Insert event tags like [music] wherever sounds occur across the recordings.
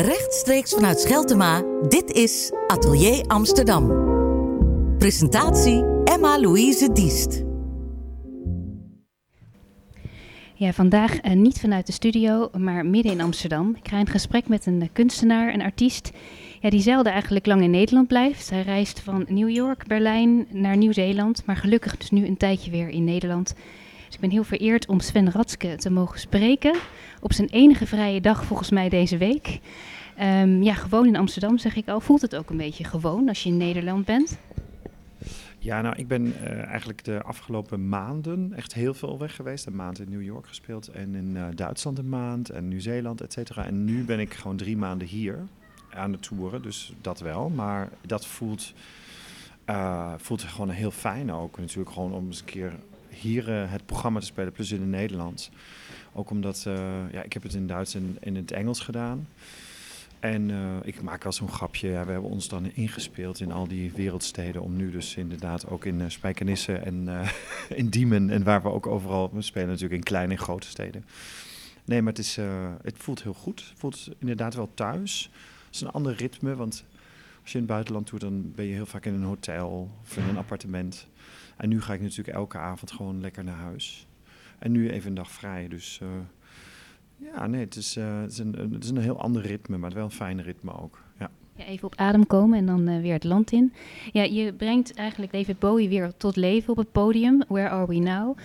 Rechtstreeks vanuit Scheltema, dit is Atelier Amsterdam. Presentatie Emma-Louise Diest. Ja, vandaag uh, niet vanuit de studio, maar midden in Amsterdam. Ik ga in gesprek met een kunstenaar, een artiest, ja, die zelden eigenlijk lang in Nederland blijft. Hij reist van New York, Berlijn naar Nieuw-Zeeland, maar gelukkig dus nu een tijdje weer in Nederland. Dus ik ben heel vereerd om Sven Ratske te mogen spreken op zijn enige vrije dag volgens mij deze week. Um, ja, gewoon in Amsterdam zeg ik al. Voelt het ook een beetje gewoon als je in Nederland bent? Ja, nou, ik ben uh, eigenlijk de afgelopen maanden echt heel veel weg geweest. Een maand in New York gespeeld en in uh, Duitsland een maand en Nieuw-Zeeland, et cetera. En nu ben ik gewoon drie maanden hier aan de toeren, dus dat wel. Maar dat voelt, uh, voelt gewoon heel fijn ook natuurlijk gewoon om eens een keer hier het programma te spelen, plus in het Nederlands. Ook omdat, ja, ik heb het in Duits en in het Engels gedaan. En uh, ik maak wel zo'n grapje. We hebben ons dan ingespeeld in al die wereldsteden. Om nu dus inderdaad ook in uh, Spijkenisse en [laughs] in Diemen. En waar we ook overal. We spelen natuurlijk in kleine en grote steden. Nee, maar het, is, het voelt heel goed. Het voelt inderdaad wel thuis. Het is een ander ritme. Want als je in het buitenland doet, dan ben je heel vaak in een hotel of in een appartement. En nu ga ik natuurlijk elke avond gewoon lekker naar huis. En nu even een dag vrij. Dus ja, nee, het is, uh, het, is een, het is een heel ander ritme, maar wel een fijn ritme ook. Even op adem komen en dan uh, weer het land in. Ja, je brengt eigenlijk David Bowie weer tot leven op het podium. Where Are We Now?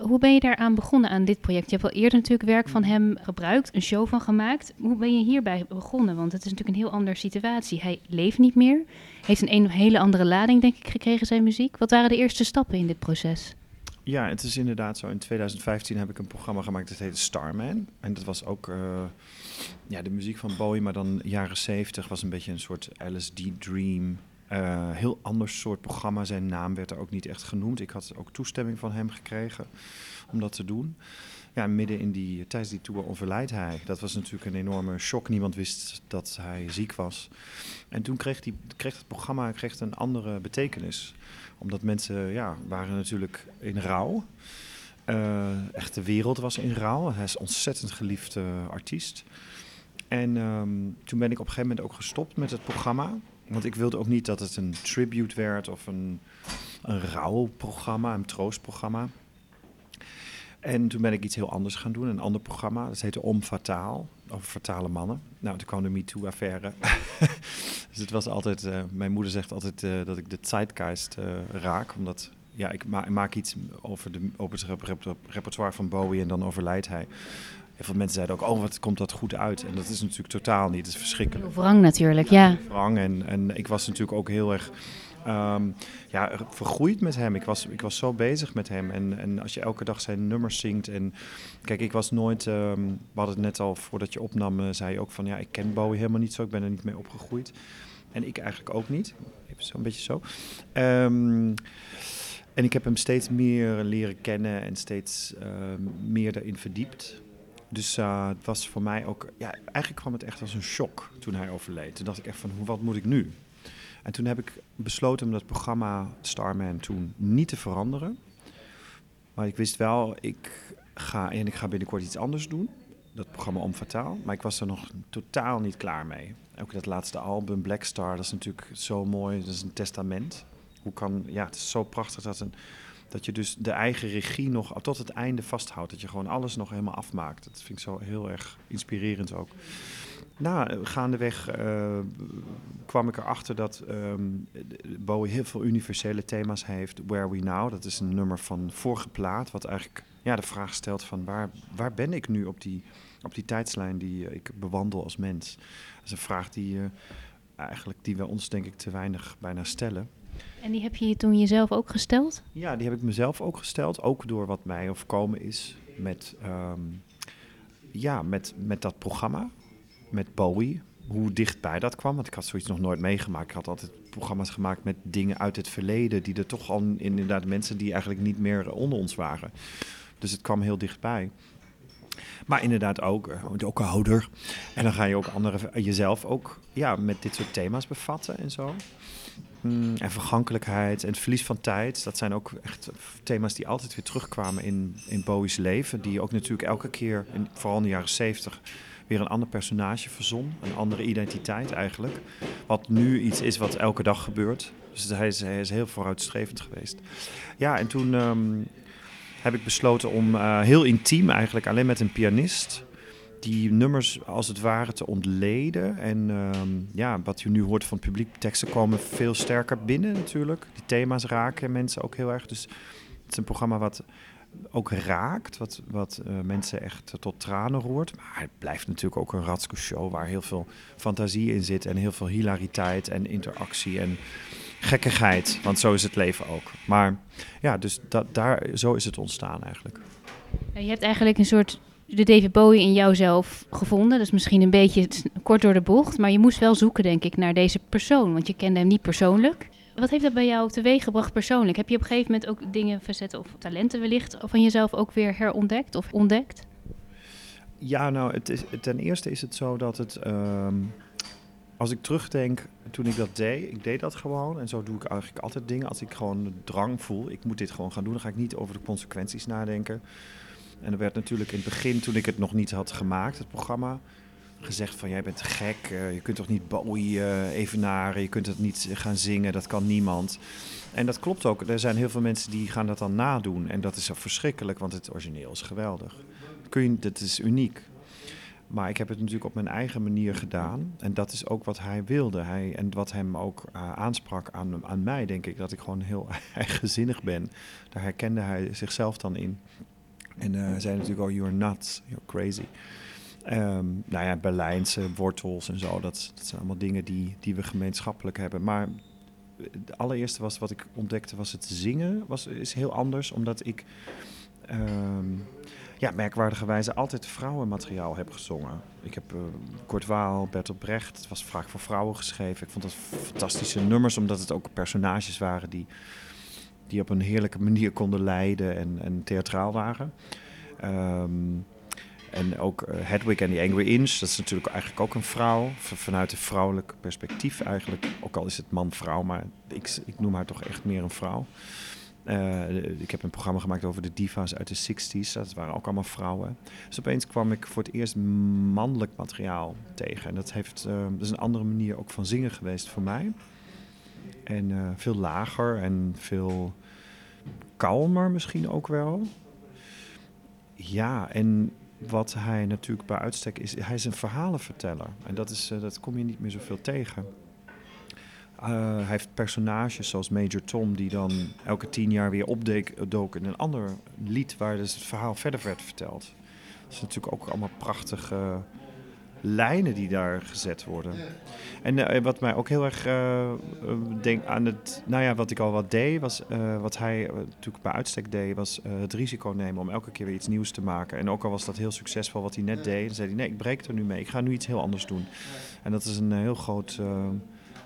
Hoe ben je daaraan begonnen aan dit project? Je hebt al eerder natuurlijk werk van hem gebruikt, een show van gemaakt. Hoe ben je hierbij begonnen? Want het is natuurlijk een heel andere situatie. Hij leeft niet meer, heeft een, een hele andere lading, denk ik, gekregen zijn muziek. Wat waren de eerste stappen in dit proces? Ja, het is inderdaad zo. In 2015 heb ik een programma gemaakt dat heette Starman. En dat was ook uh, ja, de muziek van Bowie, maar dan jaren 70 was een beetje een soort LSD Dream. Uh, heel ander soort programma. Zijn naam werd er ook niet echt genoemd. Ik had ook toestemming van hem gekregen om dat te doen. Ja, midden in die, tijdens die tour overlijdt hij. Dat was natuurlijk een enorme shock. Niemand wist dat hij ziek was. En toen kreeg, die, kreeg het programma kreeg een andere betekenis omdat mensen ja, waren natuurlijk in rouw. Uh, echt de wereld was in rouw. Hij is een ontzettend geliefde artiest. En um, toen ben ik op een gegeven moment ook gestopt met het programma. Want ik wilde ook niet dat het een tribute werd of een, een rouwprogramma, een troostprogramma. En toen ben ik iets heel anders gaan doen, een ander programma. Dat heette Om Fataal, over fatale mannen. Nou, toen kwam de MeToo-affaire. [laughs] dus het was altijd, uh, mijn moeder zegt altijd uh, dat ik de zeitgeist raak. Omdat, ja, ik, ma maak iets over, de, over het repertoire van Bowie en dan overlijdt hij. Heel veel mensen zeiden ook, oh, wat komt dat goed uit? En dat is natuurlijk totaal niet, het is verschrikkelijk. Heel wrang natuurlijk, ja. ja. Wrang en, en ik was natuurlijk ook heel erg um, ja, vergroeid met hem. Ik was, ik was zo bezig met hem. En, en als je elke dag zijn nummers zingt. En kijk, ik was nooit. Um, we hadden het net al voordat je opnam, uh, zei je ook van ja, ik ken Bowie helemaal niet zo. Ik ben er niet mee opgegroeid. En ik eigenlijk ook niet. Zo'n beetje zo. Um, en ik heb hem steeds meer leren kennen en steeds uh, meer daarin verdiept. Dus uh, het was voor mij ook, ja, eigenlijk kwam het echt als een shock toen hij overleed. Toen dacht ik echt van, wat moet ik nu? En toen heb ik besloten om dat programma Starman toen niet te veranderen. Maar ik wist wel, ik ga, en ik ga binnenkort iets anders doen. Dat programma Om Fataal. Maar ik was er nog totaal niet klaar mee. Ook dat laatste album, Black Star, dat is natuurlijk zo mooi. Dat is een testament. Hoe kan, ja, het is zo prachtig dat, een, dat je dus de eigen regie nog tot het einde vasthoudt. Dat je gewoon alles nog helemaal afmaakt. Dat vind ik zo heel erg inspirerend ook. Nou, gaandeweg uh, kwam ik erachter dat um, Bowie heel veel universele thema's heeft. Where We Now, dat is een nummer van vorige plaat, wat eigenlijk ja, de vraag stelt van waar, waar ben ik nu op die, op die tijdslijn die uh, ik bewandel als mens? Dat is een vraag die, uh, eigenlijk, die we ons denk ik te weinig bijna stellen. En die heb je toen jezelf ook gesteld? Ja, die heb ik mezelf ook gesteld, ook door wat mij overkomen is met, um, ja, met, met dat programma met Bowie. Hoe dichtbij dat kwam, want ik had zoiets nog nooit meegemaakt. Ik had altijd programma's gemaakt met dingen uit het verleden, die er toch al inderdaad mensen die eigenlijk niet meer onder ons waren. Dus het kwam heel dichtbij. Maar inderdaad ook, uh, ook ouder. En dan ga je ook andere, jezelf ook ja, met dit soort thema's bevatten en zo. Mm, en vergankelijkheid en verlies van tijd. Dat zijn ook echt thema's die altijd weer terugkwamen in, in Bowie's leven. Die ook natuurlijk elke keer, in, vooral in de jaren zeventig, weer een ander personage verzon. Een andere identiteit eigenlijk. Wat nu iets is wat elke dag gebeurt. Dus hij is, hij is heel vooruitstrevend geweest. Ja, en toen ehm, heb ik besloten om uh, heel intiem eigenlijk alleen met een pianist die nummers als het ware te ontleden. En ehm, ja, wat je nu hoort van het publiek, teksten komen veel sterker binnen natuurlijk. Die thema's raken mensen ook heel erg. Dus het is een programma wat ook raakt, wat, wat uh, mensen echt tot tranen roert. Maar het blijft natuurlijk ook een Ratsko-show waar heel veel fantasie in zit en heel veel hilariteit en interactie en gekkigheid. Want zo is het leven ook. Maar ja, dus dat, daar, zo is het ontstaan eigenlijk. Je hebt eigenlijk een soort de David Bowie in jouzelf gevonden. Dat is misschien een beetje kort door de bocht, maar je moest wel zoeken, denk ik, naar deze persoon, want je kende hem niet persoonlijk. Wat heeft dat bij jou teweeg gebracht persoonlijk? Heb je op een gegeven moment ook dingen, verzetten of talenten wellicht van jezelf ook weer herontdekt of ontdekt? Ja, nou, het ten eerste is het zo dat het. Ehm, als ik terugdenk, toen ik dat deed, ik deed dat gewoon. En zo doe ik eigenlijk altijd dingen. Als ik gewoon de drang voel, ik moet dit gewoon gaan doen, dan ga ik niet over de consequenties nadenken. En er werd natuurlijk in het begin, toen ik het nog niet had gemaakt, het programma, gezegd van jij bent gek, uh, je kunt toch niet Bowie evenaren, je kunt het niet gaan zingen, dat kan niemand. En dat klopt ook. Er zijn heel veel mensen die gaan dat dan nadoen. En dat is verschrikkelijk, want het origineel is geweldig. Kun je, dat is uniek. Maar ik heb het natuurlijk op mijn eigen manier gedaan. En dat is ook wat hij wilde. Hij, en wat hem ook uh, aansprak aan, aan mij, denk ik. Dat ik gewoon heel [laughs] eigenzinnig ben. Daar herkende hij zichzelf dan in. En uh, hij zei natuurlijk, oh, you're nuts, you're crazy. Um, nou ja, Berlijnse wortels en zo, dat, dat, zijn allemaal dingen die, die we gemeenschappelijk hebben. Maar het allereerste was wat ik ontdekte, was het zingen. Was, is heel anders, omdat ik um, ja, merkwaardigerwijze altijd vrouwenmateriaal heb gezongen. Ik heb uh, Kort Waal, Bertolt Brecht, het was vaak voor vrouwen geschreven. Ik vond dat fantastische nummers, omdat het ook personages waren die, die op een heerlijke manier konden leiden en, theatraal waren. Um, en ook uh, Hedwig en the Angry Inch, dat is natuurlijk eigenlijk ook een vrouw. vanuit een vrouwelijk perspectief eigenlijk. Ook al is het man-vrouw, maar ik, ik, noem haar toch echt meer een vrouw. Uh, ik heb een programma gemaakt over de diva's uit de 60s. Dat waren ook allemaal vrouwen. Dus opeens kwam ik voor het eerst mannelijk materiaal tegen. En dat, heeft, uh, dat is een andere manier ook van zingen geweest voor mij. En veel lager en veel kalmer misschien ook wel. Ja, en wat hij natuurlijk bij uitstek is, hij is een verhalenverteller. En dat, is, uh, dat kom je niet meer zoveel tegen. Uh, hij heeft personages zoals Major Tom, die dan elke tien jaar weer opdook in een ander lied waar dus het verhaal verder werd verteld. Dat is natuurlijk ook allemaal prachtige lijnen die daar gezet worden. En uh, wat mij ook heel erg uh, denk aan het, nou ja, wat ik al wat deed, was uh, wat hij natuurlijk bij uitstek deed, was het risico nemen om elke keer weer iets nieuws te maken. En ook al was dat heel succesvol wat hij net deed, dan zei hij nee, ik breek er nu mee, ik ga nu iets heel anders doen. En dat is een heel groot,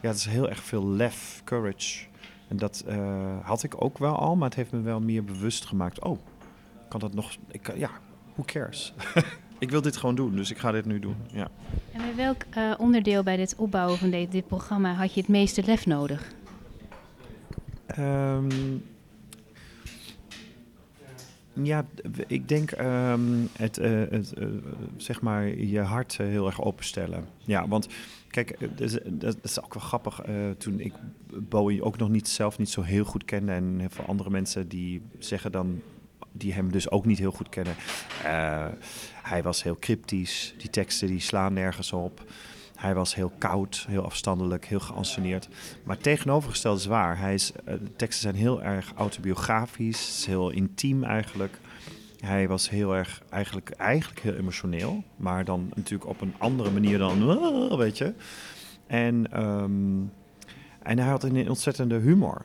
ja, dat is heel erg veel lef, courage. En dat had ik ook wel al, maar het heeft me wel meer bewust gemaakt. Oh, kan dat nog? Ik, ja, who cares? [laughs] ik wil dit gewoon doen, dus ik ga dit nu doen. Ja. En bij welk uh, onderdeel bij dit opbouwen van dit, dit, programma had je het meeste lef nodig? Um, ja, ik denk um, het, uh, het uh, zeg maar je hart heel erg openstellen. Ja, want kijk, dat, dat is ook wel grappig. toen ik Bowie ook nog niet zelf niet zo heel goed kende en heel veel andere mensen die zeggen dan die hem dus ook niet heel goed kennen. Uh, hij was heel cryptisch. Die teksten die slaan nergens op. Hij was heel koud, heel afstandelijk, heel geanceneerd. Maar tegenovergesteld is waar. Hij is, uh, de teksten zijn heel erg autobiografisch, heel intiem eigenlijk. Hij was heel erg, eigenlijk, eigenlijk heel emotioneel. Maar dan natuurlijk op een andere manier dan, uh, weet je. En, um, en hij had een ontzettende humor.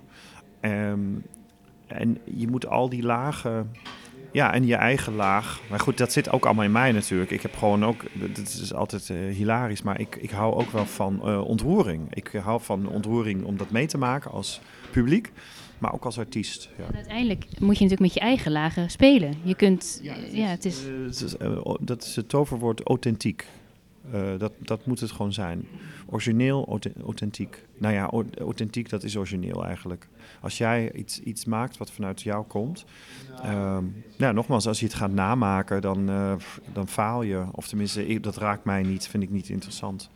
Um, en je moet al die lagen. Ja, en je eigen laag. Maar goed, dat zit ook allemaal in mij natuurlijk. Ik heb gewoon ook. Dat is altijd uh, hilarisch. Maar ik, ik hou ook wel van uh, ontroering. Ik hou van ontroering om dat mee te maken als publiek. Maar ook als artiest. Ja. uiteindelijk moet je natuurlijk met je eigen lagen spelen. Je kunt. Ja, het is. Uh, het is dat is het toverwoord authentiek. Uh, dat, dat moet het gewoon zijn. Origineel, authentiek. Nou ja, authentiek, dat is origineel eigenlijk. Als jij iets, iets maakt wat vanuit jou komt. Uh, nou, nogmaals, als je het gaat namaken, dan, uh, dan faal je. Of tenminste, dat raakt mij niet, vind ik niet interessant.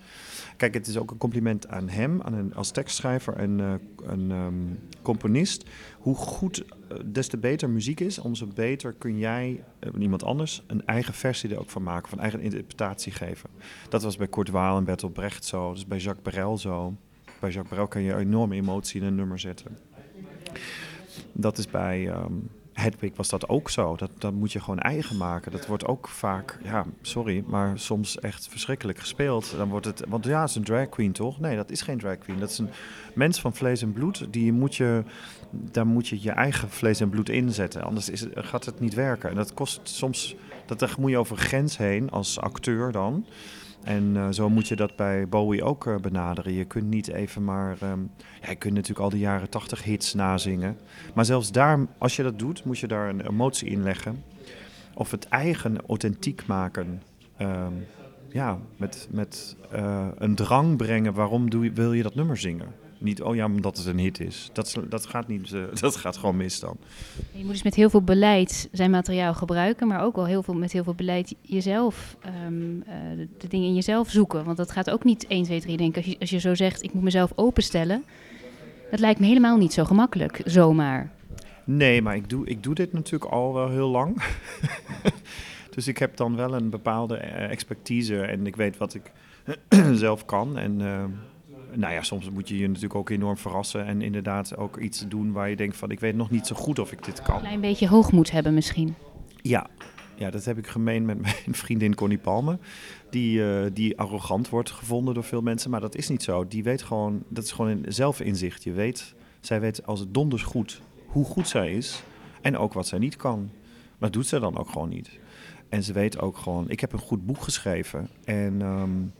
Kijk, het is ook een compliment aan hem, aan een, als tekstschrijver en uh, een um, componist. Hoe goed, uh, des te beter muziek is, umso beter kun jij, uh, iemand anders, een eigen versie er ook van maken, van eigen interpretatie geven. Dat was bij Kurt Waal en Bertolt Brecht zo, dus bij Jacques Brel zo. Bij Jacques Brel kan je enorme emotie in een nummer zetten. Dat is bij um, Hedwig was dat ook zo. Dat, dat moet je gewoon eigen maken. Dat wordt ook vaak, ja, sorry, maar soms echt verschrikkelijk gespeeld. Dan wordt het, want ja, het is een drag queen toch? Nee, dat is geen drag queen. Dat is een mens van vlees en bloed. Die moet je, daar moet je je eigen vlees en bloed inzetten. Anders is, gaat het niet werken. En dat kost soms, dat, daar moet je over grens heen als acteur dan. En uh, zo moet je dat bij Bowie ook uh, benaderen. Je kunt niet even maar. Um, ja, je kunt natuurlijk al die jaren tachtig hits nazingen. Maar zelfs daar, als je dat doet, moet je daar een emotie in leggen. Of het eigen authentiek maken. Um, ja, met, met uh, een drang brengen. Waarom doe je, wil je dat nummer zingen? Niet, oh ja, omdat het een hit is. Dat, dat, gaat, niet, uh, [laughs] dat gaat gewoon mis dan. Je moet dus met heel veel beleid zijn materiaal gebruiken, maar ook wel heel veel, met heel veel beleid jezelf, um, uh, de, de, dingen in jezelf zoeken. Want dat gaat ook niet 1, 2, 3 denken. Als je, als je zo zegt, ik moet mezelf openstellen, dat lijkt me helemaal niet zo gemakkelijk, zomaar. Nee, maar ik doe, ik doe dit natuurlijk al wel heel lang. [laughs] dus ik heb dan wel een bepaalde expertise en ik weet wat ik [clears throat] zelf kan. En uh, nou ja, soms moet je je natuurlijk ook enorm verrassen en inderdaad ook iets doen waar je denkt van ik weet nog niet zo goed of ik dit kan. Een klein beetje hoogmoed hebben misschien. Ja, ja dat heb ik gemeen met mijn [laughs] vriendin Connie Palme. Die, uh, die arrogant wordt gevonden door veel mensen, maar dat is niet zo. Die weet gewoon, dat is gewoon een zelfinzicht. Je weet, zij weet als het donders goed hoe goed zij is en ook wat zij niet kan. Maar dat doet ze dan ook gewoon niet. En ze weet ook gewoon, ik heb een goed boek geschreven en... Um,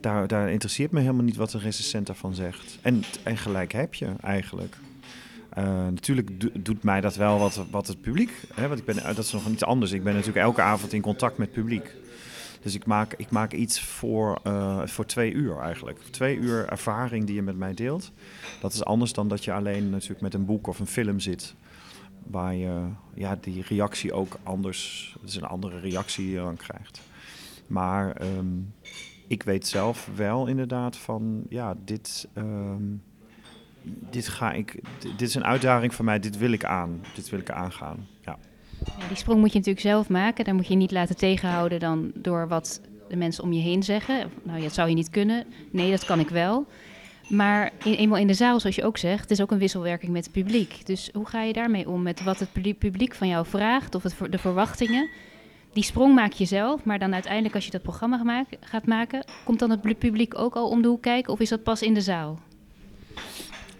daar, daar interesseert me helemaal niet wat de recensent daarvan zegt. En, en gelijk heb je eigenlijk. Uh, natuurlijk do, doet mij dat wel wat, wat het publiek. Hè, want ik ben, dat is nog iets anders. Ik ben natuurlijk elke avond in contact met het publiek. Dus ik maak, ik maak iets voor, uh, voor twee uur eigenlijk. Twee uur ervaring die je met mij deelt. Dat is anders dan dat je alleen natuurlijk met een boek of een film zit. Waar je ja, die reactie ook anders. Is een andere reactie je dan krijgt. Maar um, ik weet zelf wel inderdaad van, ja, dit, um, dit ga ik, dit is een uitdaging van mij, dit wil ik aan, dit wil ik aangaan. Ja. die sprong moet je natuurlijk zelf maken, daar moet je niet laten tegenhouden dan door wat de mensen om je heen zeggen. Nou, dat zou je niet kunnen. Nee, dat kan ik wel. Maar eenmaal in de zaal, zoals je ook zegt, is ook een wisselwerking met het publiek. Dus hoe ga je daarmee om met wat het publiek van jou vraagt of de verwachtingen? Die sprong maak je zelf, maar dan uiteindelijk als je dat programma gaat maken, komt dan het publiek ook al om de hoek kijken of is dat pas in de zaal?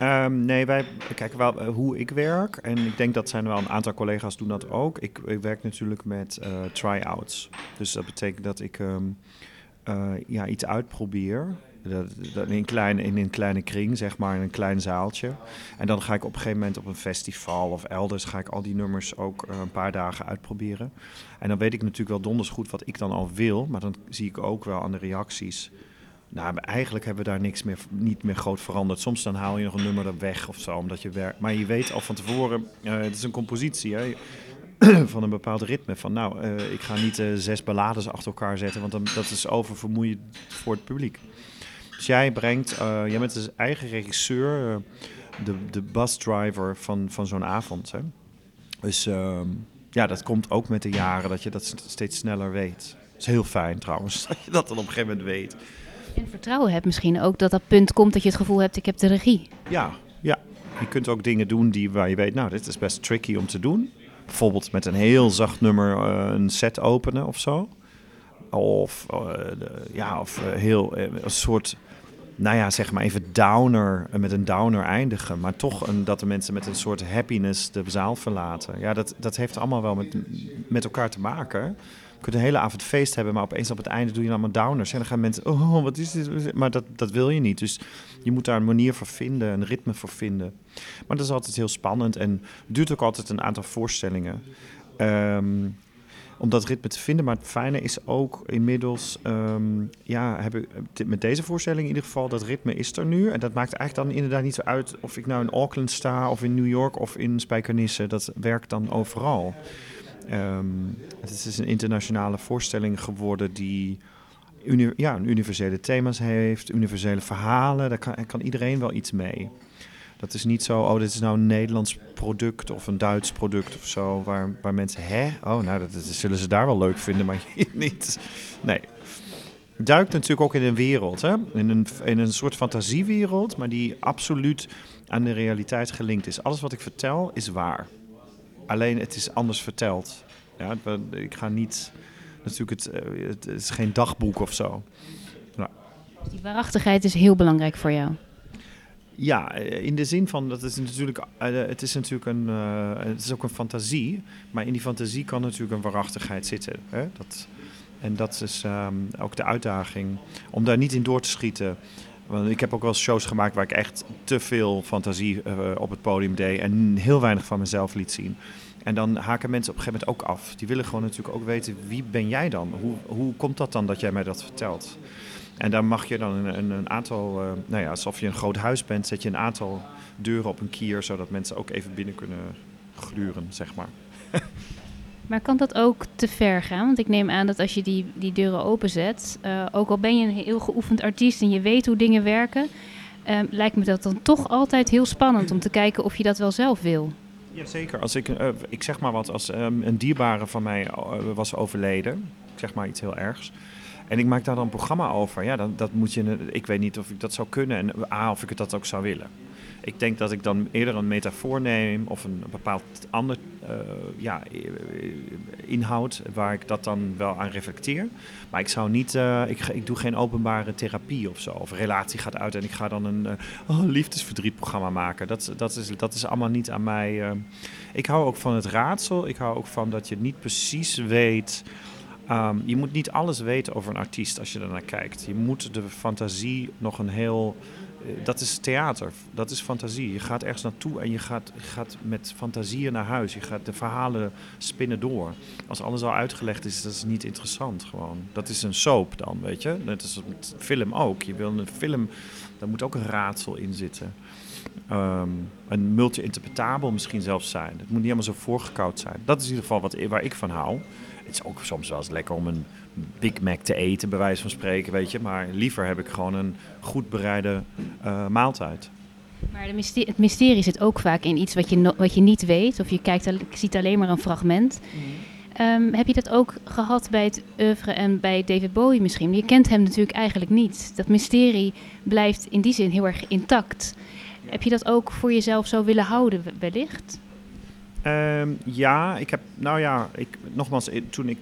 Um, nee, wij kijken wel uh, hoe ik werk. En ik denk dat zijn wel een aantal collega's doen dat ook. Ik, ik werk natuurlijk met uh, try-outs. Dus dat betekent dat ik um, uh, ja, iets uitprobeer. Dat, in, een kleine, in een kleine kring, zeg maar, in een klein zaaltje. En dan ga ik op een gegeven moment op een festival of elders... ga ik al die nummers ook uh, een paar dagen uitproberen. En dan weet ik natuurlijk wel donders goed wat ik dan al wil. Maar dan zie ik ook wel aan de reacties... Nou, eigenlijk hebben we daar niks meer, niet meer groot veranderd. Soms dan haal je nog een nummer er weg of zo, omdat je werkt. Maar je weet al van tevoren, uh, het is een compositie, hè [clears throat] van een bepaald ritme. Van nou, uh, ik ga niet zes ballades achter elkaar zetten, want dan, dat is oververmoeiend voor het publiek. Dus jij brengt, uh, jij bent dus eigen regisseur, uh, de, de busdriver van, van zo'n avond. Hè? Dus uh, ja, dat komt ook met de jaren dat je dat steeds sneller weet. Dat is heel fijn trouwens, [laughs] dat je dat dan op een gegeven moment weet. En vertrouwen hebt misschien ook dat dat punt komt dat je het gevoel hebt, ik heb de regie. Ja, ja. Je kunt ook dingen doen die, waar je weet, nou, dit is best tricky om te doen. Bijvoorbeeld met een heel zacht nummer uh, een set openen of zo. Of, uh, de, ja, of uh, heel een soort nou ja, zeg maar even downer, met een downer eindigen. Maar toch een, dat de mensen met een soort happiness de zaal verlaten. Ja, dat, dat heeft allemaal wel met, met elkaar te maken. Je kunt een hele avond feest hebben, maar opeens op het einde doe je allemaal downers. En dan gaan mensen, oh, wat is dit? Maar dat, dat wil je niet. Dus je moet daar een manier voor vinden, een ritme voor vinden. Maar dat is altijd heel spannend en duurt ook altijd een aantal voorstellingen. Um, om dat ritme te vinden. Maar het fijne is ook inmiddels, ehm, ja, heb ik, met deze voorstelling in ieder geval, dat ritme is er nu. En dat maakt eigenlijk dan inderdaad niet zo uit of ik nou in Auckland sta of in New York of in Spijkenisse. Dat werkt dan overal. Ehm, het is een internationale voorstelling geworden die ja, universele thema's heeft, universele verhalen. Daar kan, kan iedereen wel iets mee. Dat is niet zo, oh, dit is nou een Nederlands product of een Duits product of zo, waar, waar mensen, hè? Oh, nou, dat, zullen ze daar wel leuk vinden, maar [laughs] niet. Nee. Duikt natuurlijk ook in een wereld, hè? In, een, in een soort fantasiewereld, maar die absoluut aan de realiteit gelinkt is. Alles wat ik vertel is waar. Alleen het is anders verteld. Ja, ik ga niet, natuurlijk, het, eh, het is geen dagboek of zo. Nou. Die waarachtigheid is heel belangrijk voor jou. Ja, eh, in de zin van dat is natuurlijk, uh, het is natuurlijk een, het is ook een fantasie, maar in die fantasie kan natuurlijk een waarachtigheid zitten. Hè? Dat, en dat is um, ook de uitdaging om daar niet in door te schieten. Want ik heb ook wel shows gemaakt waar ik echt te veel fantasie op het podium deed en heel weinig van mezelf liet zien. En dan haken mensen op een gegeven moment ook af. Die willen gewoon natuurlijk ook weten, wie ben jij dan? Hoe, hoe komt dat dan dat jij mij dat vertelt? En daar mag je dan een, een aantal, uh, nou ja, alsof je een groot huis bent, zet je een aantal deuren op een kier, zodat mensen ook even binnen kunnen gluren, zeg maar. [laughs] maar kan dat ook te ver gaan? Want ik neem aan dat als je die, die deuren openzet, uh, ook al ben je een heel geoefend artiest en je weet hoe dingen werken, uh, lijkt me dat dan toch altijd heel spannend om te kijken of je dat wel zelf wil. Jazeker. Als ik, ik zeg maar wat, als um, een dierbare van mij was overleden, ik zeg maar iets heel ergs, en ik maak daar dan een programma over. Ja, dan, dat moet je, ik weet niet of ik dat zou kunnen en A, of ik het dat ook zou willen. Ik denk dat ik dan eerder een metafoor neem of een bepaald ander uh, ja, inhoud waar ik dat dan wel aan reflecteer. Maar ik zou niet, ik, ik doe geen openbare therapie of zo. Of relatie gaat uit en ik ga dan een uh, oh, liefdesverdrietprogramma maken. Dat, dat, is, dat is allemaal niet aan mij. ik hou ook van het raadsel. Ik hou ook van dat je niet precies weet Um, je moet niet alles weten over een artiest als je ernaar kijkt. Je moet de fantasie nog een heel. Uh, dat is theater, dat is fantasie. Je gaat ergens naartoe en je gaat, gaat met fantasieën naar huis. Je gaat de verhalen spinnen door. Als alles al uitgelegd is, dat is niet interessant gewoon. Dat is een soap dan, weet je. Net als met film ook. Je wil een film, daar moet ook een raadsel in zitten. Um, een multi-interpretabel misschien zelfs zijn. Het moet niet helemaal zo voorgekoud zijn. Dat is in ieder geval wat, waar ik van hou. Het is ook soms wel eens lekker om een Big Mac te eten, bij wijze van spreken, weet je. Maar liever heb ik gewoon een goed bereide uh, maaltijd. Maar mysterie, het mysterie zit ook vaak in iets wat je, no, wat je niet weet. Of je kijkt, ziet alleen maar een fragment. Mm. Um, heb je dat ook gehad bij het oeuvre en bij David Bowie misschien? Je kent hem natuurlijk eigenlijk niet. Dat mysterie blijft in die zin heel erg intact. Heb je dat ook voor jezelf zo willen houden, wellicht? Um, ja, ik heb, nou ja, ik, nogmaals, toen ik,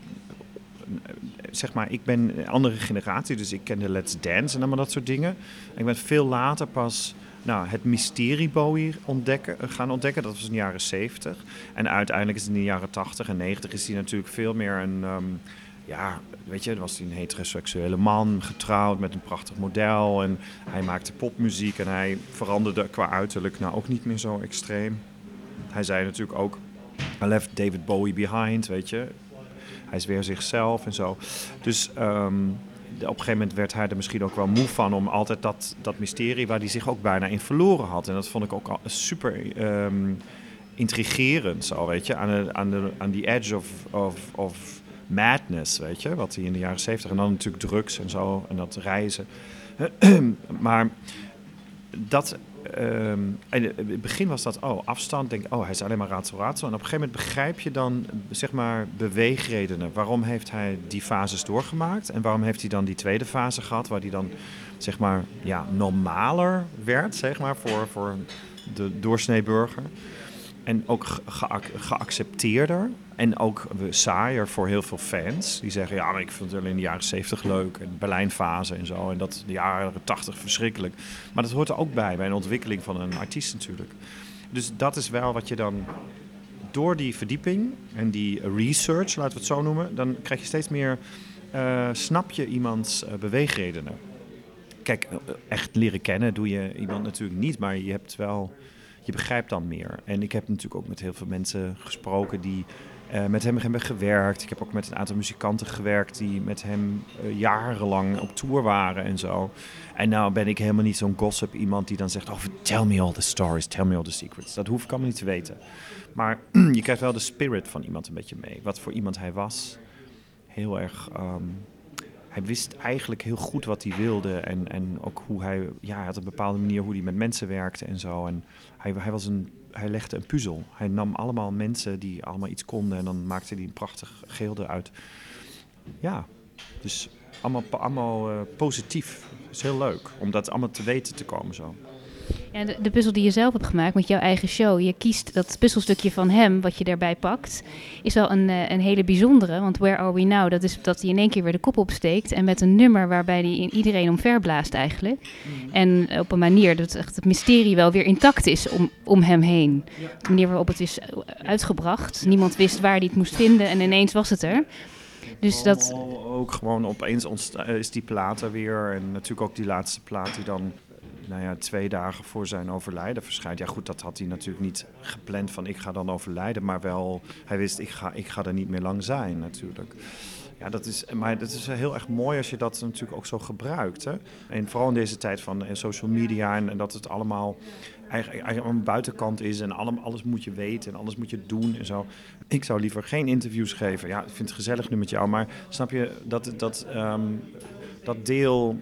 zeg maar, ik ben een andere generatie, dus ik kende Let's Dance en allemaal dat soort dingen. En ik ben veel later pas nou, het mysterie Bowie ontdekken, gaan ontdekken. Dat was in de jaren 70. En uiteindelijk is in de jaren 80 en 90 is hij natuurlijk veel meer een... Um, ja, weet je, was hij een heteroseksuele man, getrouwd met een prachtig model. En hij maakte popmuziek en hij veranderde qua uiterlijk nou ook niet meer zo extreem. Hij zei natuurlijk ook, I left David Bowie behind, weet je. Hij is weer zichzelf en zo. Dus um, op een gegeven moment werd hij er misschien ook wel moe van om altijd dat, dat mysterie waar hij zich ook bijna in verloren had. En dat vond ik ook super um, intrigerend, zo, weet je. Aan de, aan de, aan die edge of, of, of madness, weet je. Wat hij in de jaren zeventig. En dan natuurlijk drugs en zo. En dat reizen. [clears throat] maar dat Um, in het begin was dat, oh, afstand, denk oh, hij is alleen maar raadsel, raadsel. En op een gegeven moment begrijp je dan, zeg maar, beweegredenen. Waarom heeft hij die fases doorgemaakt? En waarom heeft hij dan die tweede fase gehad, waar hij dan, zeg maar, ja, normaler werd, zeg maar, voor, voor de doorsnee burger? En ook geaccepteerder. En ook saaier voor heel veel fans. Die zeggen, ja, maar ik vind het alleen de jaren 70 leuk. En Berlijnfase en zo. En dat de jaren 80 verschrikkelijk. Maar dat hoort er ook bij, bij een ontwikkeling van een artiest natuurlijk. Dus dat is wel wat je dan door die verdieping en die research, laten we het zo noemen, dan krijg je steeds meer, uh, snap je iemands uh, beweegredenen. Kijk, echt leren kennen doe je iemand natuurlijk niet, maar je hebt wel je begrijpt dan meer. En ik heb natuurlijk ook met heel veel mensen gesproken die uh, met hem hebben gewerkt. Ik heb ook met een aantal muzikanten gewerkt die met hem uh, jarenlang op tour waren en zo. En nou ben ik helemaal niet zo'n gossip iemand die dan zegt: Oh, tell me all the stories, tell me all the secrets. Dat hoef ik allemaal niet te weten. Maar [clears throat] je krijgt wel de spirit van iemand een beetje mee. Wat voor iemand hij was. Heel erg. Um, hij wist eigenlijk heel goed wat hij wilde. En, en ook hoe hij. Ja, hij had een bepaalde manier hoe hij met mensen werkte en zo. En hij, hij was een hij legde een puzzel. Hij nam allemaal mensen die allemaal iets konden en dan maakte hij een prachtig geheel eruit. Ja, dus allemaal, allemaal uh, positief. Het is heel leuk om dat allemaal te weten te komen zo. Ja, de, de, puzzel die je zelf hebt gemaakt met jouw eigen show. Je kiest dat puzzelstukje van hem, wat je daarbij pakt, is wel een, uh, een hele bijzondere. Want Where Are We Now, dat is dat hij in één keer weer de kop opsteekt. En met een nummer waarbij hij iedereen omverblaast eigenlijk. Mm. En op een manier dat echt het mysterie wel weer intact is om, om hem heen. De manier waarop het is uitgebracht. Niemand wist waar hij het moest vinden en ineens was het er. Dus dat... Ook gewoon opeens is die plaat er weer. En natuurlijk ook die laatste plaat die dan nou ja, twee dagen voor zijn overlijden verschijnt. Ja goed, dat had hij natuurlijk niet gepland van ik ga dan overlijden. Maar wel, hij wist ik ga, ik ga er niet meer lang zijn natuurlijk. Ja, dat is, maar dat is heel erg mooi als je dat natuurlijk ook zo gebruikt. Hè? En vooral in deze tijd van eh, social media en, dat het allemaal eigenlijk, aan de buitenkant is en alles moet je weten en alles moet je doen en zo. Ik zou liever geen interviews geven. Ja, ik vind het gezellig nu met jou, maar snap je dat, dat, um, dat deel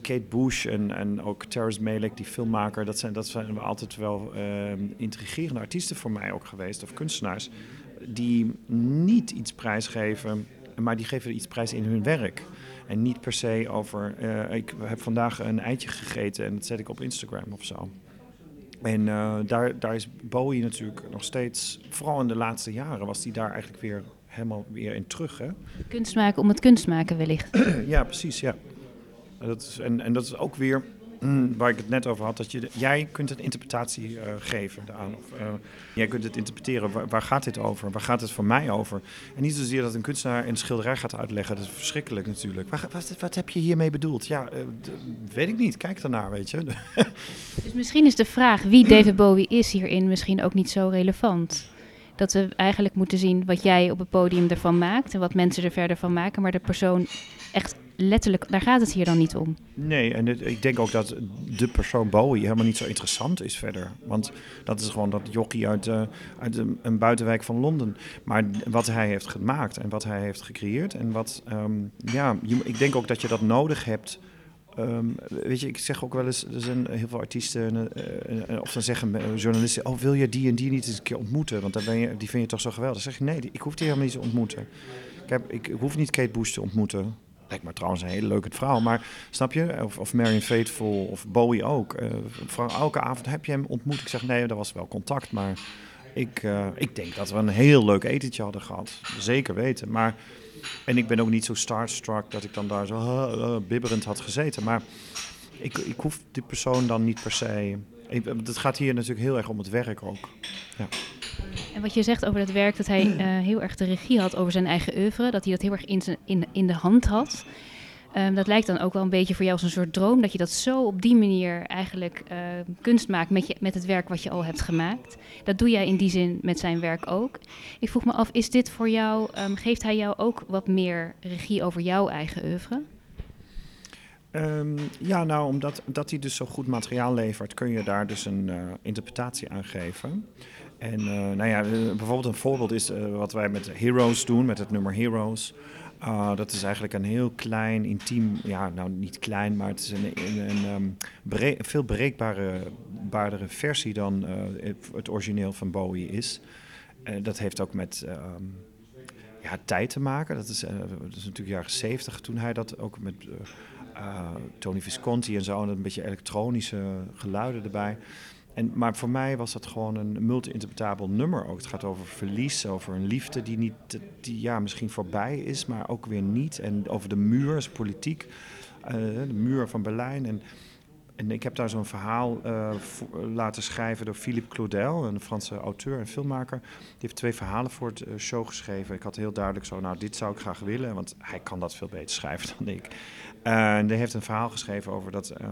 Kate Bush en, en ook Terrence Malick, die filmmaker, dat zijn, dat zijn altijd wel uh, intrigerende artiesten voor mij ook geweest, of kunstenaars, die niet iets prijsgeven, maar die geven iets prijs in hun werk. En niet per se over, uh, ik heb vandaag een eitje gegeten en dat zet ik op Instagram of zo. En uh, daar, daar is Bowie natuurlijk nog steeds, vooral in de laatste jaren, was hij daar eigenlijk weer helemaal weer in terug. Hè? Kunst maken om het kunst maken wellicht. ja, precies, ja. Dat is, en, en dat is ook weer mm, waar ik het net over had, dat je, jij kunt een interpretatie uh, geven aan. Of, uh, jij kunt het interpreteren, waar, waar, gaat dit over? Waar gaat het voor mij over? En niet zozeer dat een kunstenaar een schilderij gaat uitleggen, dat is verschrikkelijk natuurlijk. Waar, wat, wat, heb je hiermee bedoeld? Ja, uh, weet ik niet, kijk ernaar, weet je. [laughs] dus misschien is de vraag wie [clears throat] David Bowie is hierin misschien ook niet zo relevant dat we eigenlijk moeten zien wat jij op het podium ervan maakt en wat mensen er verder van maken, maar de persoon echt letterlijk, daar gaat het hier dan niet om. Nee, en ik denk ook dat de persoon Bowie helemaal niet zo interessant is verder. Want dat is gewoon dat jockey uit, uh, uit een, buitenwijk van Londen. Maar wat hij heeft gemaakt en wat hij heeft gecreëerd. En wat, um, ja, ik denk ook dat je dat nodig hebt. Um, weet je, ik zeg ook wel eens, er zijn heel veel artiesten, uh, of dan zeggen journalisten, oh wil je die en die niet eens een keer ontmoeten? Want dan ben je, die vind je toch zo geweldig. Dan zeg je, nee, ik hoef die helemaal niet te ontmoeten. Ik, ik hoef niet Kate Bush te ontmoeten. Lijkt me trouwens een hele leuke vrouw. Maar snap je? Of, of Marion Faithful of Bowie ook. Uh, elke avond heb je hem ontmoet. Ik zeg nee, er was wel contact. Maar ik, uh, ik denk dat we een heel leuk etentje hadden gehad. Zeker weten. Maar, en ik ben ook niet zo starstruck dat ik dan daar zo uh, bibberend had gezeten. Maar ik, ik hoef die persoon dan niet per se. Het gaat hier natuurlijk heel erg om het werk ook. Ja. En wat je zegt over het werk, dat hij uh, [clears throat] heel erg de regie had over zijn eigen oeuvre, dat hij dat heel erg in, zijn, in, in de hand had. Um, dat lijkt dan ook wel een beetje voor jou als een soort droom, dat je dat zo op die manier eigenlijk uh, kunst maakt met, je, met het werk wat je al hebt gemaakt. Dat doe jij in die zin met zijn werk ook. Ik vroeg me af, is dit voor jou, um, geeft hij jou ook wat meer regie over jouw eigen oeuvre? Um, ja, nou, omdat dat hij dus zo goed materiaal levert, kun je daar dus een uh, interpretatie aan geven. En uh, nou ja, bijvoorbeeld een voorbeeld is wat wij met Heroes doen, met het nummer Heroes. Uh, dat is eigenlijk een heel klein, intiem, ja, nou niet klein, maar het is een, een, een um, veel bereikbare versie dan het origineel van Bowie is. dat heeft ook met um, ja, tijd te maken. Dat is, dat is natuurlijk jaren zeventig toen hij dat ook met Tony Visconti en zo, en een beetje elektronische geluiden erbij. En, maar voor mij was dat gewoon een multi-interpretabel nummer ook. Het gaat over verlies, over een liefde die, niet, die ja, misschien voorbij is, maar ook weer niet. En over de muur, politiek, uh, de muur van Berlijn. En, en ik heb daar zo'n verhaal uh, laten schrijven door Philippe Claudel, een Franse auteur en filmmaker. Die heeft twee verhalen voor het uh, show geschreven. Ik had heel duidelijk zo, nou, dit zou ik graag willen, want hij kan dat veel beter schrijven [laughs] dan ik. en hij heeft een verhaal geschreven over dat, ja,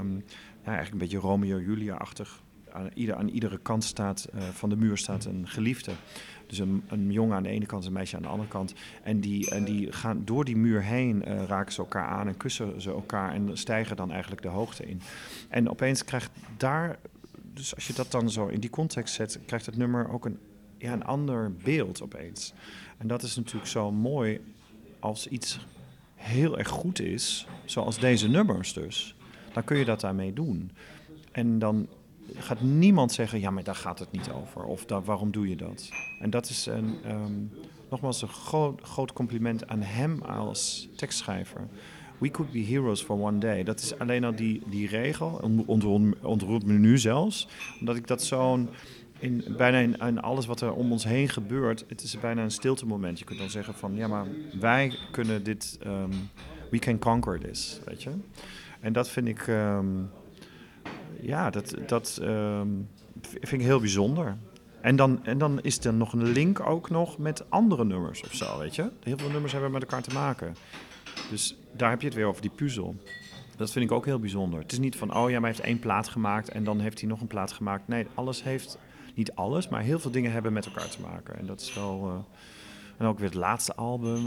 eigenlijk een beetje Romeo-Julia-achtig aan, ieder, aan iedere kant staat, van de muur staat een geliefde. Dus een, een jongen aan de ene kant, een meisje aan de andere kant. En die, en die gaan door die muur heen, raken ze elkaar aan en kussen ze elkaar en stijgen dan eigenlijk de hoogte in. En opeens krijgt daar, dus als je dat dan zo in die context zet, krijgt het nummer ook een, ja, een ander beeld opeens. En dat is natuurlijk zo mooi als iets heel erg goed is, zoals deze nummers dus, dan kun je dat daarmee doen. En dan gaat niemand zeggen, ja, maar daar gaat het niet over. Of daar, waarom doe je dat? En dat is een, ehm, nogmaals een groot, compliment aan hem als tekstschrijver. We could be heroes for one day. Dat is alleen al die, die regel, ontroert me nu zelfs, omdat ik dat zo'n in, bijna in, alles wat er om ons heen gebeurt, het is bijna een stilte moment. Je kunt dan zeggen van, ja, maar wij kunnen dit, um, we can conquer this, weet je. En dat vind ik, um, ja, dat, dat um, vind ik heel bijzonder. En dan, en dan is er nog een link ook nog met andere nummers of zo, weet je. Heel veel nummers hebben met elkaar te maken. Dus daar heb je het weer over die puzzel. Dat vind ik ook heel bijzonder. Het is niet van, oh ja, maar hij heeft één plaat gemaakt en dan heeft hij nog een plaat gemaakt. Nee, alles heeft niet alles, maar heel veel dingen hebben met elkaar te maken. En dat is wel. Uh, en ook weer het laatste album.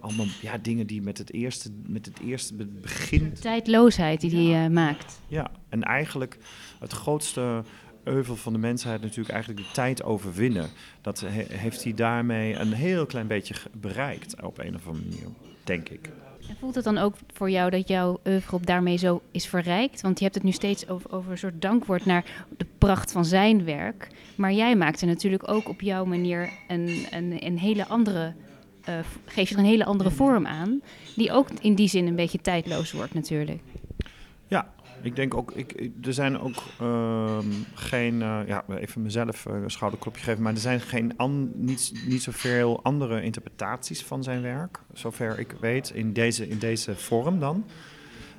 Allemaal ja, dingen die met het eerste, met het eerste begin. tijdloosheid die hij uh, maakt. Ja, en eigenlijk het grootste euvel van de mensheid natuurlijk eigenlijk de tijd overwinnen. Dat heeft hij daarmee een heel klein beetje bereikt op een of andere manier, denk ik. En voelt het dan ook voor jou dat jouw oeuvre op daarmee zo is verrijkt? Want je hebt het nu steeds over, over een soort dankwoord naar de pracht van zijn werk. Maar jij maakt er natuurlijk ook op jouw manier een, een, een hele andere... Uh, geef je er een hele andere vorm aan, die ook in die zin een beetje tijdloos wordt natuurlijk. Ja, ik denk ook, ik, er zijn ook uh, geen, uh, ja, even mezelf uh, een schouderklopje geven, maar er zijn geen an, niet, niet zoveel andere interpretaties van zijn werk, zover ik weet, in deze, in deze vorm dan.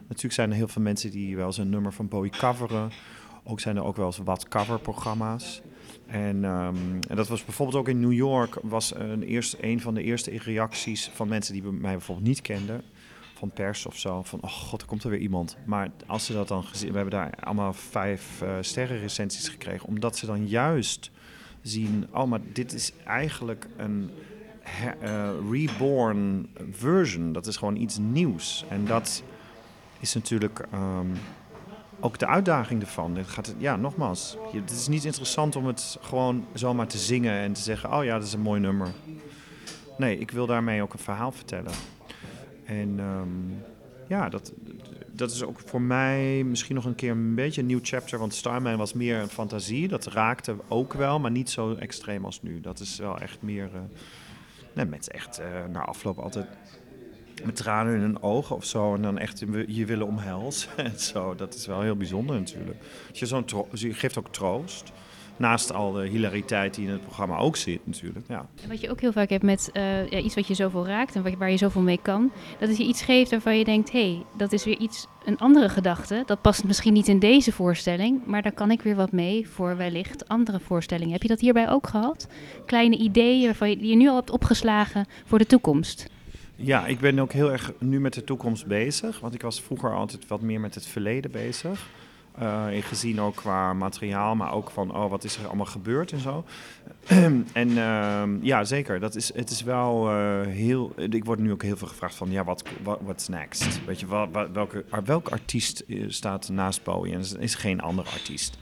Natuurlijk zijn er heel veel mensen die wel eens een nummer van Bowie coveren. Ook zijn er ook wel eens wat coverprogramma's. En, um, en dat was bijvoorbeeld ook in New York, was een, eerst, een van de eerste reacties van mensen die mij bijvoorbeeld niet kenden van pers of zo. Van, oh god, er komt er weer iemand. Maar als ze dat dan gezien... We hebben daar allemaal vijf uh, sterren recensies gekregen. Omdat ze dan juist zien... Oh, maar dit is eigenlijk een uh, reborn version. Dat is gewoon iets nieuws. En dat is natuurlijk... Um, ook de uitdaging ervan. Het gaat, ja, nogmaals, het is niet interessant om het gewoon zomaar te zingen en te zeggen: Oh ja, dat is een mooi nummer. Nee, ik wil daarmee ook een verhaal vertellen. En um, ja, dat, dat is ook voor mij misschien nog een keer een beetje een nieuw chapter. Want Starman was meer een fantasie. Dat raakte ook wel, maar niet zo extreem als nu. Dat is wel echt meer... Uh, nee, mensen echt uh, na afloop altijd met tranen in hun ogen of zo. En dan echt je willen omhelzen [laughs] en zo. Dat is wel heel bijzonder natuurlijk. Je, geeft ook troost. Naast al de hilariteit die in het programma ook zit natuurlijk. Ja. Wat je ook heel vaak hebt met uh, ja, iets wat je zoveel raakt en waar je zoveel mee kan. Dat is je iets geeft waarvan je denkt, hé, hey, dat is weer iets, een andere gedachte. Dat past misschien niet in deze voorstelling, maar daar kan ik weer wat mee voor wellicht andere voorstellingen. Heb je dat hierbij ook gehad? Kleine ideeën waarvan je, die je nu al hebt opgeslagen voor de toekomst? Ja, ik ben ook heel erg nu met de toekomst bezig. Want ik was vroeger altijd wat meer met het verleden bezig. Uh, gezien ook qua materiaal, maar ook van oh, wat is er allemaal gebeurd en zo. [clears throat] en uh, ja, zeker. Dat is, het is wel uh, heel. Ik word nu ook heel veel gevraagd van ja, wat what's next? Weet je, wat, welke, welke artiest eh, staat naast Bowie? En is geen andere artiest.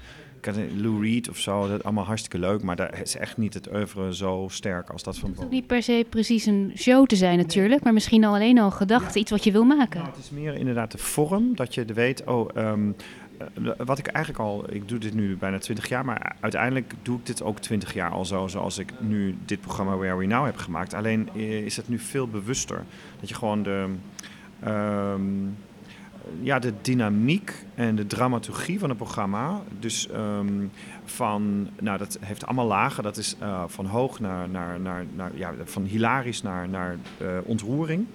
Lou Reed of zo, dat allemaal hartstikke leuk, maar daar is echt niet het oeuvre zo sterk als dat van Het hoeft niet per se precies een show te zijn natuurlijk, maar misschien al alleen al gedachte, iets wat je wil maken. Nou, het is meer inderdaad de vorm, dat je weet, oh, um, eh, wat ik eigenlijk al, ik doe dit nu bijna 20 jaar, maar uiteindelijk doe ik dit ook 20 jaar al zo, zoals ik nu dit programma Where We Now heb gemaakt. Alleen eh, is het nu veel bewuster. Dat je gewoon de, um, ja, de dynamiek en de dramaturgie van het programma, dus um, van, nou dat heeft allemaal lagen, dat is uh, van hoog naar, naar, naar, naar, ja, van hilarisch naar, naar uh, ontroering.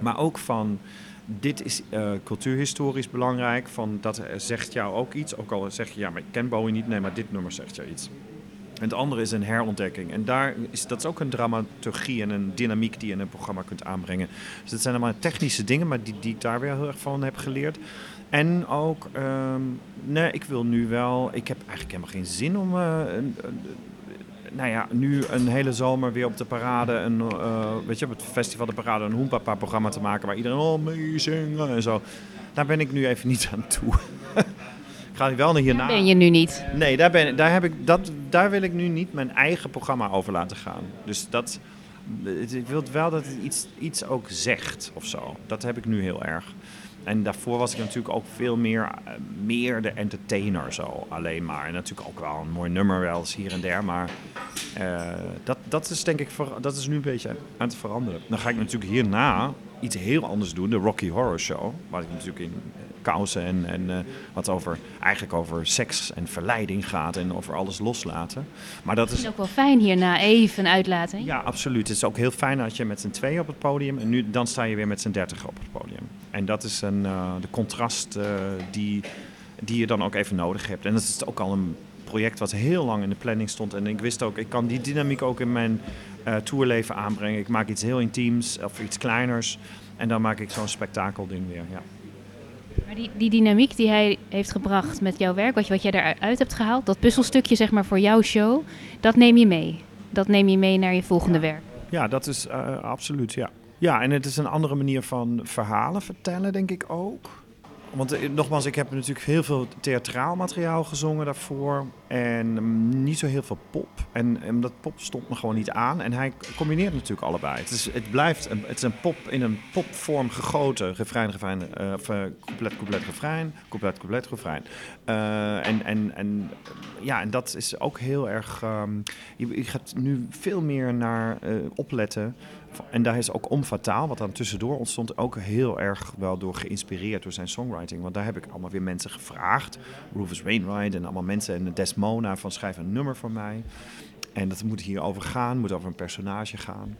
Maar ook van dit is uh, cultuurhistorisch belangrijk. Van, dat zegt jou ook iets. Ook al zeg je, ja, maar ik ken Bowie niet. Nee, maar dit nummer zegt jou iets. En het andere is een herontdekking. En daar is, dat is ook een dramaturgie en een dynamiek die je in een programma kunt aanbrengen. Dus dat zijn allemaal technische dingen, maar die, die ik daar weer heel erg van heb geleerd. En ook, ehm, nee, ik wil nu wel, ik heb eigenlijk helemaal geen zin om, een, nou ja, nu een hele zomer weer op de parade, een, uh, weet je, op het festival de parade, een Hoempapa-programma te maken waar iedereen oh, meezingen en zo. Daar ben ik nu even niet aan toe. [laughs] ga wel naar hierna. Daar ben je nu niet. Nee, daar, ben, daar, heb ik, dat, daar wil ik nu niet mijn eigen programma over laten gaan. Dus dat, ik wil wel dat het iets, iets ook zegt of zo. Dat heb ik nu heel erg. En daarvoor was ik natuurlijk ook veel meer, eh, meer de entertainer zo alleen maar. En natuurlijk ook wel een mooi nummer wel eens hier en der. Maar uh, dat, dat is denk ik, dat is nu een beetje aan het veranderen. Dan ga ik natuurlijk hierna iets heel anders doen. De Rocky Horror Show. Waar ik natuurlijk in kousen en, en uh, wat over, eigenlijk over seks en verleiding gaat. En over alles loslaten. Maar dat is ook wel fijn hierna even uitlaten. Ja, absoluut. Het is ook heel fijn als je met z'n twee op het podium. En nu, dan sta je weer met z'n dertig op het podium. En dat is een, uh, de contrast uh, die, die je dan ook even nodig hebt. En dat is ook al een project wat heel lang in de planning stond. En ik wist ook, ik kan die dynamiek ook in mijn uh, tourleven aanbrengen. Ik maak iets heel intiems of iets kleiners. En dan maak ik zo'n spektakelding weer. Ja. Maar die, die dynamiek die hij heeft gebracht met jouw werk, wat, je, wat jij eruit hebt gehaald, dat puzzelstukje zeg maar voor jouw show, dat neem je mee. Dat neem je mee naar je volgende werk. Ja, dat is uh, absoluut, ja. Ja, en het is een andere manier van verhalen vertellen, denk ik ook. Want eh, nogmaals, ik heb natuurlijk heel veel theatraal materiaal gezongen daarvoor. En mm, niet zo heel veel pop. En, en dat pop stond me gewoon niet aan. En hij combineert natuurlijk allebei. Het, is, het blijft een, het is een pop in een popvorm gegoten. Refrein, refrein, uh, couplet, couplet, refrein. Couplet, couplet, refrein. En, en, en, ja, en dat is ook heel erg... Je, je, gaat nu veel meer naar opletten en daar is ook Om Fataal, wat dan tussendoor ontstond, ook heel erg wel door geïnspireerd door zijn songwriting. Want daar heb ik allemaal weer mensen gevraagd. Rufus Wainwright en allemaal mensen. En Desmona van schrijf een nummer voor mij. En dat moet hierover gaan, moet over een personage gaan.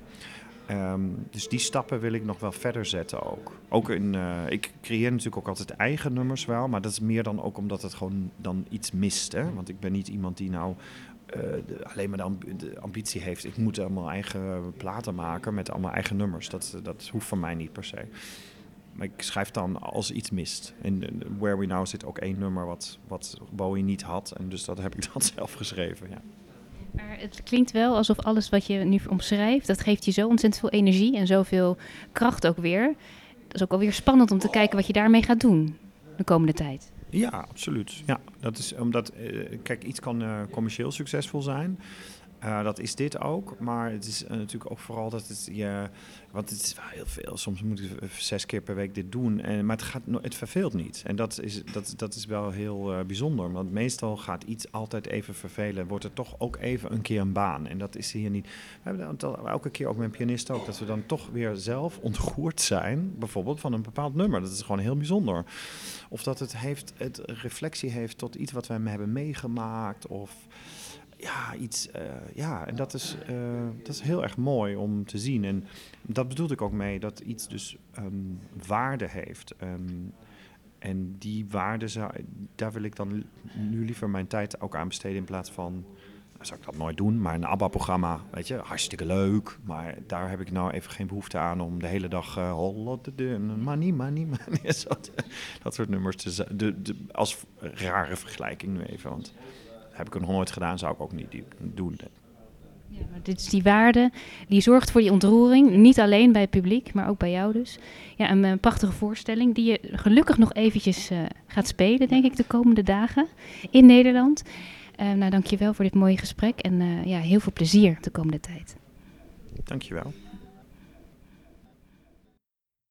Um, dus die stappen wil ik nog wel verder zetten ook. Ook in, uh, ik creëer natuurlijk ook altijd eigen nummers wel, maar dat is meer dan ook omdat het gewoon dan iets mist. Hè? Want ik ben niet iemand die nou uh, de, alleen maar de, ambitie heeft, ik moet allemaal eigen platen maken met allemaal eigen nummers. Dat, dat hoeft van mij niet per se. Maar ik schrijf dan als iets mist. En Where We Now zit ook één nummer wat, wat Bowie niet had. En dus dat heb ik dan [laughs] zelf geschreven, ja. Maar het klinkt wel alsof alles wat je nu omschrijft, dat geeft je zo ontzettend veel energie en zoveel kracht ook weer. Dat is ook alweer spannend om te kijken wat je daarmee gaat doen de komende tijd. Ja, absoluut. Ja, dat is omdat, uh, kijk, iets kan uh, commercieel succesvol zijn. Uh, dat is dit ook, maar het is natuurlijk ook vooral dat het je, want het is wel heel veel. Soms moet ik zes keer per week dit doen, en, maar het, gaat, het verveelt niet. En dat is, dat, dat is wel heel bijzonder, want meestal gaat iets altijd even vervelen. Wordt het toch ook even een keer een baan. En dat is hier niet. We hebben elke keer ook met pianisten ook, dat we dan toch weer zelf ontgoerd zijn, bijvoorbeeld van een bepaald nummer. Dat is gewoon heel bijzonder. Of dat het, heeft, het reflectie heeft tot iets wat we hebben meegemaakt. Of ja, iets. Uh, ja, en dat is, uh, dat is heel erg mooi om te zien. En dat bedoelde ik ook mee, dat iets dus um, waarde heeft. Um, en die waarde, zou, daar wil ik dan nu liever mijn tijd ook aan besteden in plaats van zou ik dat nooit doen. Maar een ABBA-programma, weet je, hartstikke leuk. Maar daar heb ik nou even geen behoefte aan om de hele dag uh, money, money, money. dat, dat soort nummers te de, als rare vergelijking nu even. Want heb ik nog nooit gedaan, zou ik ook niet doen. Ja, maar dit is die waarde die zorgt voor die ontroering. Niet alleen bij het publiek, maar ook bij jou dus. Ja, een, een prachtige voorstelling die je gelukkig nog eventjes uh, gaat spelen, denk ik, de komende dagen in Nederland. Uh, nou, dankjewel voor dit mooie gesprek en uh, ja, heel veel plezier de komende tijd. Dankjewel.